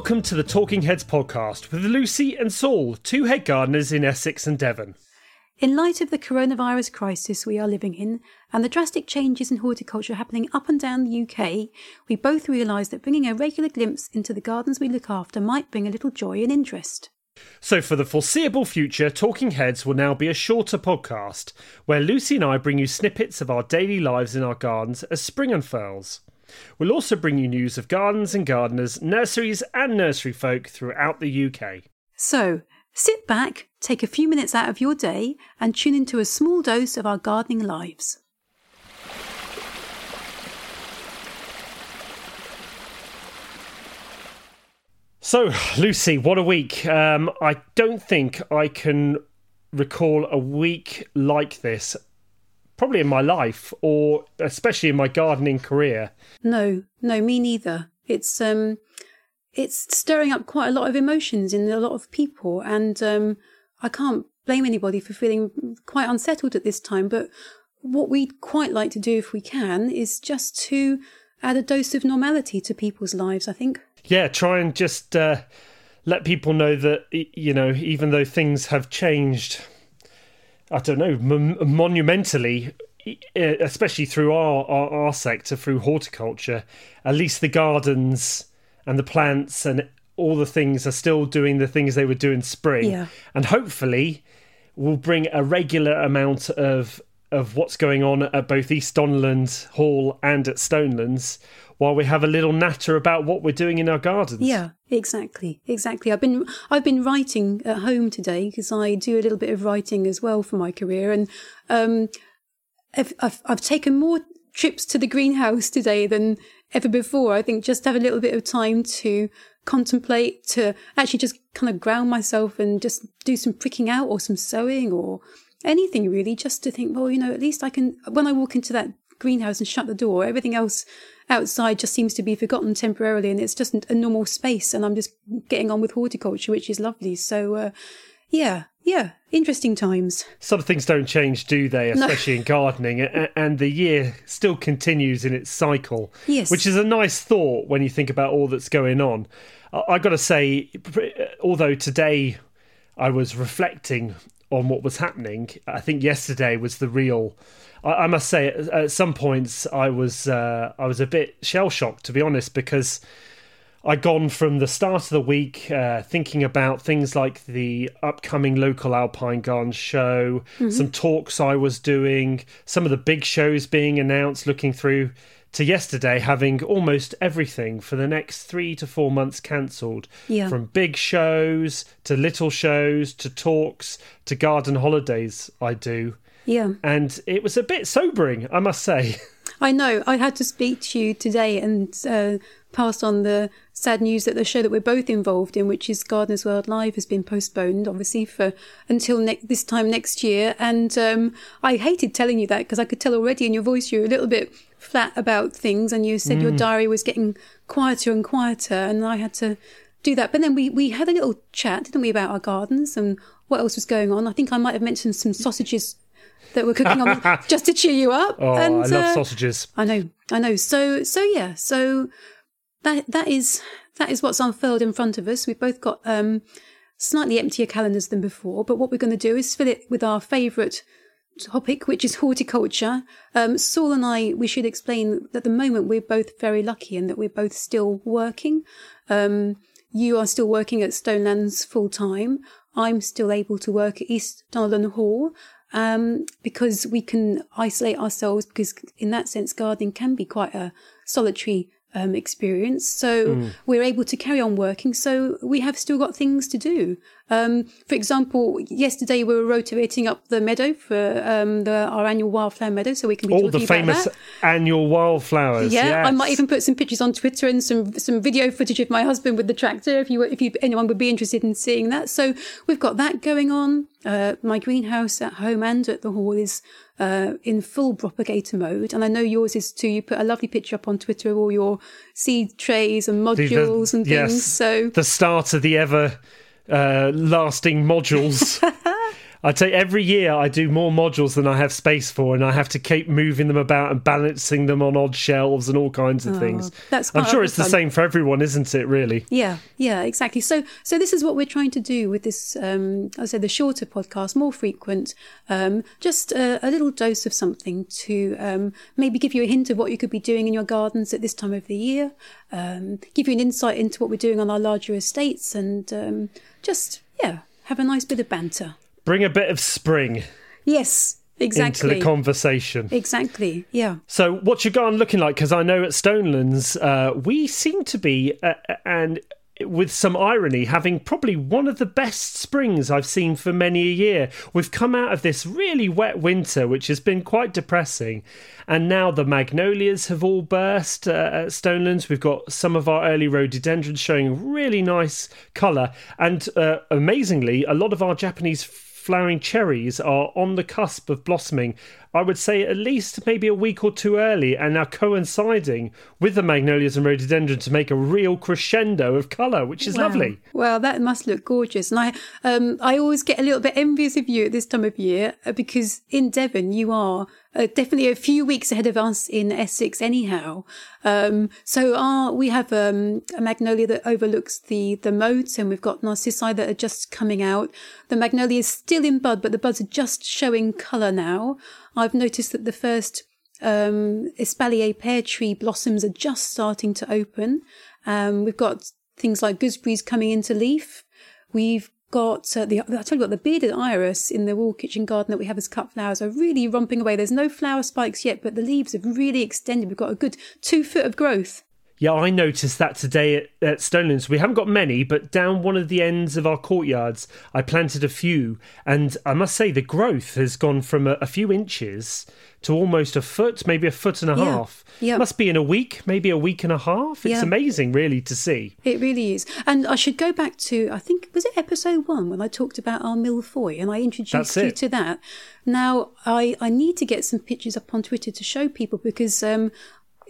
Welcome to the Talking Heads podcast with Lucy and Saul, two head gardeners in Essex and Devon. In light of the coronavirus crisis we are living in and the drastic changes in horticulture happening up and down the UK, we both realised that bringing a regular glimpse into the gardens we look after might bring a little joy and interest. So, for the foreseeable future, Talking Heads will now be a shorter podcast where Lucy and I bring you snippets of our daily lives in our gardens as spring unfurls. We'll also bring you news of gardens and gardeners, nurseries and nursery folk throughout the UK. So, sit back, take a few minutes out of your day, and tune into a small dose of our gardening lives. So, Lucy, what a week. Um, I don't think I can recall a week like this, probably in my life, or especially in my gardening career. No, no, me neither. It's um, it's stirring up quite a lot of emotions in a lot of people, and um, I can't blame anybody for feeling quite unsettled at this time. But what we'd quite like to do, if we can, is just to add a dose of normality to people's lives. I think yeah, try and just uh, let people know that you know, even though things have changed, I don't know, m- monumentally, especially through our, our our sector, through horticulture, at least the gardens and the plants and all the things are still doing the things they would do in spring, Yeah. and hopefully will bring a regular amount of of what's going on at both East Donyland Hall and at Stonelands while we have a little natter about what we're doing in our gardens. Yeah, exactly, exactly. I've been I've been writing at home today because I do a little bit of writing as well for my career, and um, I've, I've I've taken more trips to the greenhouse today than ever before. I think just have a little bit of time to contemplate, to actually just kind of ground myself and just do some pricking out or some sowing or anything really, just to think, well, you know, at least I can when I walk into that greenhouse and shut the door, everything else outside just seems to be forgotten temporarily and it's just a normal space and I'm just getting on with horticulture, which is lovely. So, uh, yeah, yeah, interesting times. Some things don't change, do they? Especially in gardening, and the year still continues in its cycle. Yes. which is a nice thought when you think about all that's going on. I, I got to say, although today I was reflecting on what was happening, I think yesterday was the real. I, I must say, at, at some points, I was uh, I was a bit shell shocked, to be honest, because. I'd gone from the start of the week uh, thinking about things like the upcoming local Alpine Garden show, some talks I was doing, some of the big shows being announced, looking through to yesterday having almost everything for the next three to four months cancelled. Yeah. From big shows to little shows to talks to garden holidays I do. Yeah, And it was a bit sobering, I must say. I know. I had to speak to you today and uh, pass on the sad news that the show that we're both involved in, which is Gardeners World Live, has been postponed, obviously, for until ne- this time next year. And um, I hated telling you that because I could tell already in your voice you're a little bit flat about things, and you said your diary was getting quieter and quieter, and I had to do that. But then we we had a little chat, didn't we, about our gardens and what else was going on? I think I might have mentioned some sausages that were cooking on just to cheer you up. Oh, and, I love uh, sausages. I know, I know. So, so yeah, so that that is that is what's unfurled in front of us. We've both got um, slightly emptier calendars than before, but what we're going to do is fill it with our favourite topic, which is horticulture. Um, Saul and I, we should explain that at the moment we're both very lucky and that we're both still working. Um, you are still working at Stonelands full time. I'm still able to work at East Donyland Hall um, because we can isolate ourselves because in that sense gardening can be quite a solitary um, experience. So we're able to carry on working. So we have still got things to do. Um, for example, yesterday we were rotating up the meadow for um, the, our annual wildflower meadow, so we can be All talking the about famous that. annual wildflowers. Yeah, I might even put some pictures on Twitter and some some video footage of my husband with the tractor if you were- if you anyone would be interested in seeing that. So we've got that going on. Uh, my greenhouse at home and at the hall is uh, in full propagator mode, and I know yours is too. You put a lovely picture up on Twitter of all your seed trays and The- the- modules and things. yes, So the start of the ever uh, lasting modules. I'd say every year I do more modules than I have space for, and I have to keep moving them about and balancing them on odd shelves and all kinds of Oh, things. that's I'm sure it's the the fun. same for everyone, isn't it? Really. Yeah, yeah, exactly. So, so this is what we're trying to do with this. Um, I say the shorter podcast, more frequent, um, just a, a little dose of something to um, maybe give you a hint of what you could be doing in your gardens at this time of the year, um, give you an insight into what we're doing on our larger estates, and um, just yeah, have a nice bit of banter. Bring a bit of spring Yes, exactly. into the conversation. exactly. Yeah. So, what's your garden looking like? Because I know at Stonelands, uh, we seem to be, uh, and with some irony, having probably one of the best springs I've seen for many a year. We've come out of this really wet winter, which has been quite depressing, and now the magnolias have all burst uh, at Stonelands. We've got some of our early rhododendrons showing really nice colour, and uh, amazingly, a lot of our Japanese flowering cherries are on the cusp of blossoming. I would say at least maybe a week or two early, and now coinciding with the magnolias and rhododendrons to make a real crescendo of colour, which is Wow. lovely. Well, that must look gorgeous. And I, um, I always get a little bit envious of you at this time of year uh, because in Devon you are uh, definitely a few weeks ahead of us in Essex, anyhow. Um, so our, we have um, a magnolia that overlooks the the moat, and we've got narcissi that are just coming out. The magnolia is still in bud, but the buds are just showing colour now. I've noticed that the first um, espalier pear tree blossoms are just starting to open. Um, we've got things like gooseberries coming into leaf. We've got uh, the I tell you what, the bearded iris in the wall kitchen garden that we have as cut flowers are really romping away. There's no flower spikes yet, but the leaves have really extended. We've got a good two foot of growth. Yeah, I noticed that today at, at Stonelands. We haven't got many, but down one of the ends of our courtyards, I planted a few. And I must say, the growth has gone from a, a few inches to almost a foot, maybe a foot and a Yeah, half. yeah. Must be in a week, maybe a week and a half. It's Yeah. amazing, really, to see. It really is. And I should go back to, I think, was it episode one when I talked about our milfoy and I introduced you to that. Now, I, I need to get some pictures up on Twitter to show people because um,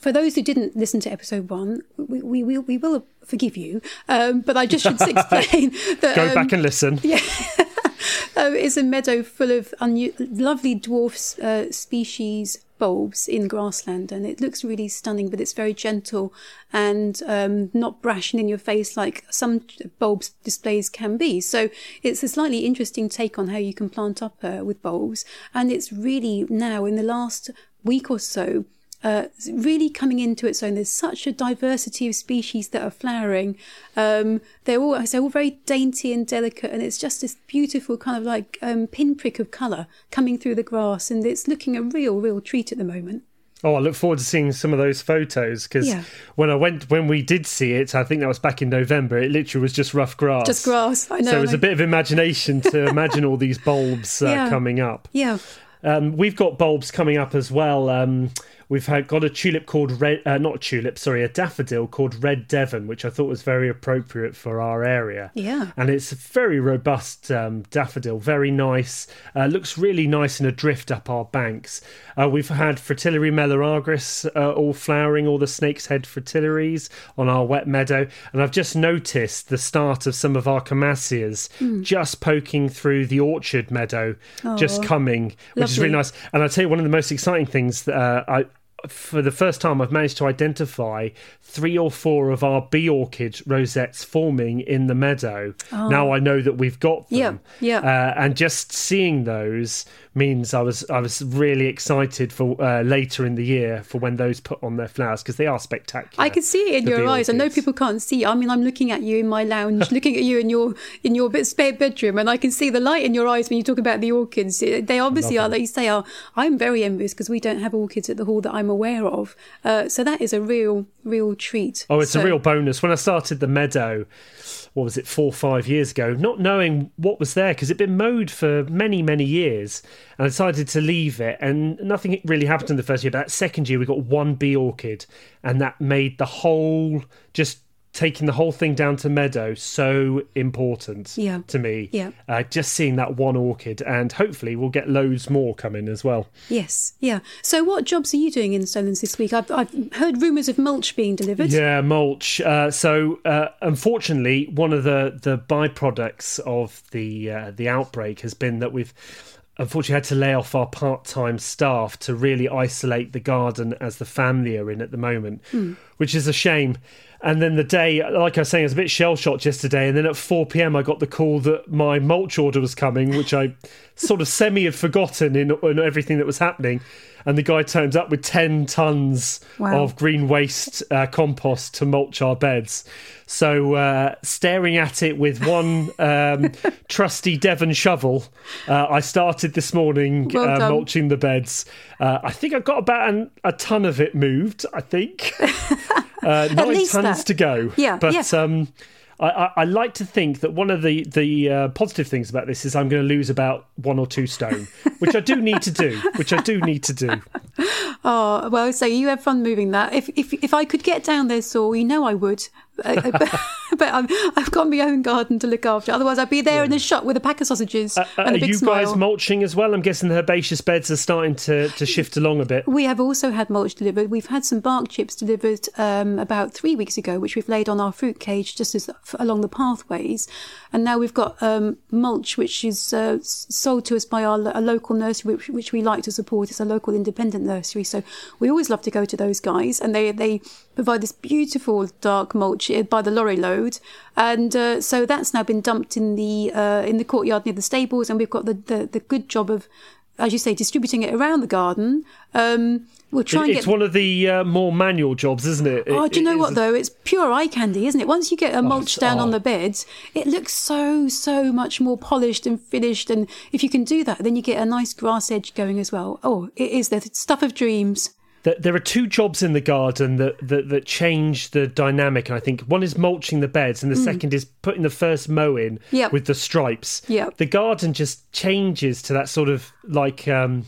for those who didn't listen to episode one, we, we, will, we will forgive you. Um, but I just should explain that. Go um, back and listen. um, it's a meadow full of unu- lovely dwarf uh, species bulbs in grassland, and it looks really stunning. But it's very gentle and um, not brash and in your face like some bulbs displays can be. So it's a slightly interesting take on how you can plant up uh, with bulbs, and it's really now in the last week or so uh, really coming into its own. There's such a diversity of species that are flowering. Um, they're all they're all very dainty and delicate, and it's just this beautiful kind of like um, pinprick of colour coming through the grass, and it's looking a real, real treat at the moment. Oh, I look forward to seeing some of those photos because Yeah. when I went, when we did see it, I think that was back in November. It literally was just rough grass. Just grass. I know. So it was a bit of imagination to imagine all these bulbs uh, Yeah. coming up. Yeah. Um, we've got bulbs coming up as well. Um, we've had, got a tulip called red, uh, not a tulip, sorry, a daffodil called Red Devon, which I thought was very appropriate for our area. Yeah. And it's a very robust um, daffodil, very nice. Uh, looks really nice in a drift up our banks. Uh, we've had Fritillaria meleagris uh, all flowering, all the snake's head fritillaries on our wet meadow. And I've just noticed the start of some of our camassias Hmm. just poking through the orchard meadow, just coming, which is really nice. And I'll tell you, one of the most exciting things that uh, I for the first time, I've managed to identify three or four of our bee orchid rosettes forming in the meadow. Now I know that we've got them. Oh. Yeah, yeah. Uh, and just seeing those means I was I was really excited for uh, later in the year for when those put on their flowers because they are spectacular. I can see it in your eyes. I know people can't see. I mean, I'm looking at you in my lounge, looking at you in your in your bit spare bedroom, and I can see the light in your eyes when you talk about the orchids. They obviously are, like you say, are. I'm very envious because we don't have orchids at the hall that I'm aware of. Uh, so that is a real, real treat. Oh, it's a real bonus. When I started the meadow, what was it, four or five years ago, not knowing what was there because it'd been mowed for many, many years, and I decided to leave it, and nothing really happened in the first year. But that second year, we got one bee orchid, and that made the whole just taking the whole thing down to meadow so important Yeah. to me. Yeah. Uh, just seeing that one orchid, and hopefully we'll get loads more coming as well. Yes, yeah. So, what jobs are you doing in Solents this week? I've, I've heard rumours of mulch being delivered. Yeah, mulch. Uh, so, uh, unfortunately, one of the the byproducts of the uh, the outbreak has been that we've unfortunately had to lay off our part time staff to really isolate the garden as the family are in at the moment, which is a shame. And then the day, like I was saying, I was a bit shell shocked yesterday. And then at 4 p.m., I got the call that my mulch order was coming, which I sort of semi had forgotten in, in everything that was happening. And the guy turns up with 10 tons Wow. of green waste uh, compost to mulch our beds. So, uh, staring at it with one um, trusty Devon shovel, uh, I started this morning Well uh, mulching the beds. Uh, I think I got about an, a ton of it moved. I think uh, nine tons that. to go. Yeah, but yeah. um, I, I, I like to think that one of the the uh, positive things about this is I'm going to lose about one or two stone, which I do need to do. Which I do need to do. Oh well, so you have fun moving that. If if if I could get down there, Saul, you know I would. Uh, but but I'm, I've got my own garden to look after. Otherwise, I'd be there in the shop with a pack of sausages Uh, and are a big you smile. guys mulching as well? I'm guessing the herbaceous beds are starting to, to shift along a bit. We have also had mulch delivered. We've had some bark chips delivered um, about three weeks ago, which we've laid on our fruit cage just as along the pathways. And now we've got um, mulch, which is uh, sold to us by our a local nursery, which, which we like to support. It's a local independent nursery, so we always love to go to those guys, and they they provide this beautiful dark mulch uh, by the lorry load. And uh, so that's now been dumped in the uh, in the courtyard near the stables, and we've got the, the, the good job of as you say, distributing it around the garden. Um, we'll try and It's get. one of the uh, more manual jobs, isn't it? Oh, do you know what though? It's pure eye candy, isn't it? Once you get a mulch it's- down oh. on the beds, it looks so so much more polished and finished. And if you can do that, then you get a nice grass edge going as well. Oh, it is the stuff of dreams. There- There are two jobs in the garden that, that, that change the dynamic. And I think one is mulching the beds, and the second is putting the first mow in Mm. Yep. with the stripes. Yep. The garden just changes to that sort of like um,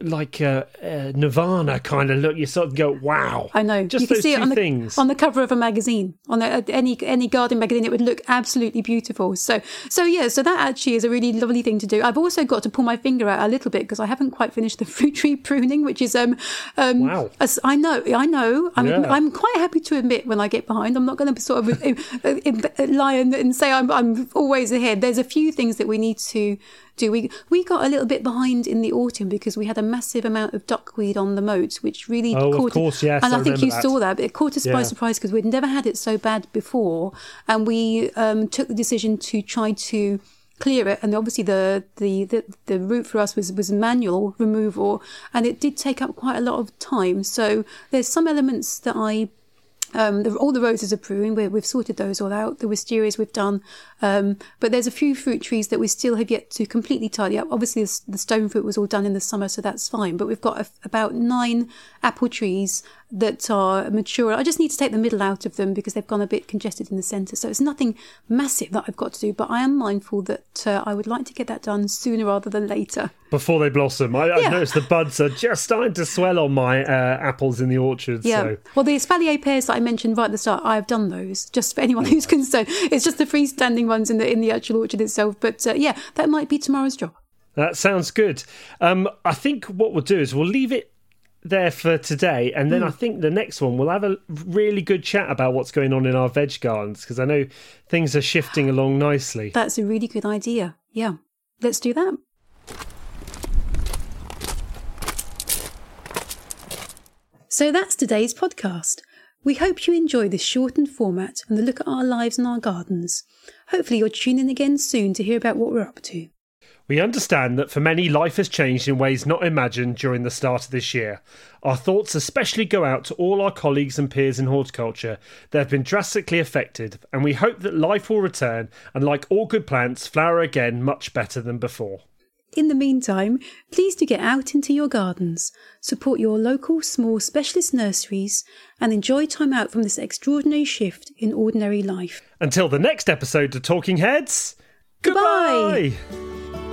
like uh, uh, Nirvana kind of look. You sort of go, wow. I know. Just you can those see two it on the things. on the cover of a magazine, on a, any any garden magazine. It would look absolutely beautiful. So so yeah. So that actually is a really lovely thing to do. I've also got to pull my finger out a little bit because I haven't quite finished the fruit tree pruning, which is um um. Wow. I know. I know. I'm Yeah. I'm quite happy to admit when I get behind. I'm not going to sort of uh, uh, uh, lie and, and say I'm I'm always ahead. There's a few things that we need to do. We we got a little bit behind in the autumn because we had a massive amount of duckweed on the moat, which really Oh, of course, yes, And I I, think you that. saw that, but it caught us by Yeah. surprise because we'd never had it so bad before, and we um, took the decision to try to clear it. And obviously, the the the, the route for us was was manual removal, and it did take up quite a lot of time. So there's some elements that I um, the, all the roses are pruned. we we've sorted those all out. The wisterias we've done, um, but there's a few fruit trees that we still have yet to completely tidy up. Obviously, the, the stone fruit was all done in the summer, so that's fine. But we've got a, about nine apple trees that are mature. I just need to take the middle out of them because they've gone a bit congested in the centre. So it's nothing massive that I've got to do, but I am mindful that uh, I would like to get that done sooner rather than later. Before they blossom, I, Yeah. noticed the buds are just starting to swell on my uh, apples in the orchard. Yeah. So. Well, the espalier pears that I mentioned right at the start, I have done those. Just for anyone who's concerned, it's just the freestanding ones in the in the actual orchard itself. But uh, yeah, that might be tomorrow's job. That sounds good. Um, I think what we'll do is we'll leave it there for today, and then hmm. I think the next one we'll have a really good chat about what's going on in our veg gardens because I know things are shifting along nicely. That's a really good idea. Yeah, let's do that. So that's today's podcast. We hope you enjoy this shortened format and the look at our lives and our gardens. Hopefully, you'll tune in again soon to hear about what we're up to. We understand that for many, life has changed in ways not imagined during the start of this year. Our thoughts especially go out to all our colleagues and peers in horticulture that have been drastically affected, and we hope that life will return and, like all good plants, flower again much better than before. In the meantime, please do get out into your gardens, support your local small specialist nurseries, and enjoy time out from this extraordinary shift in ordinary life. Until the next episode of Talking Heads, Goodbye. goodbye.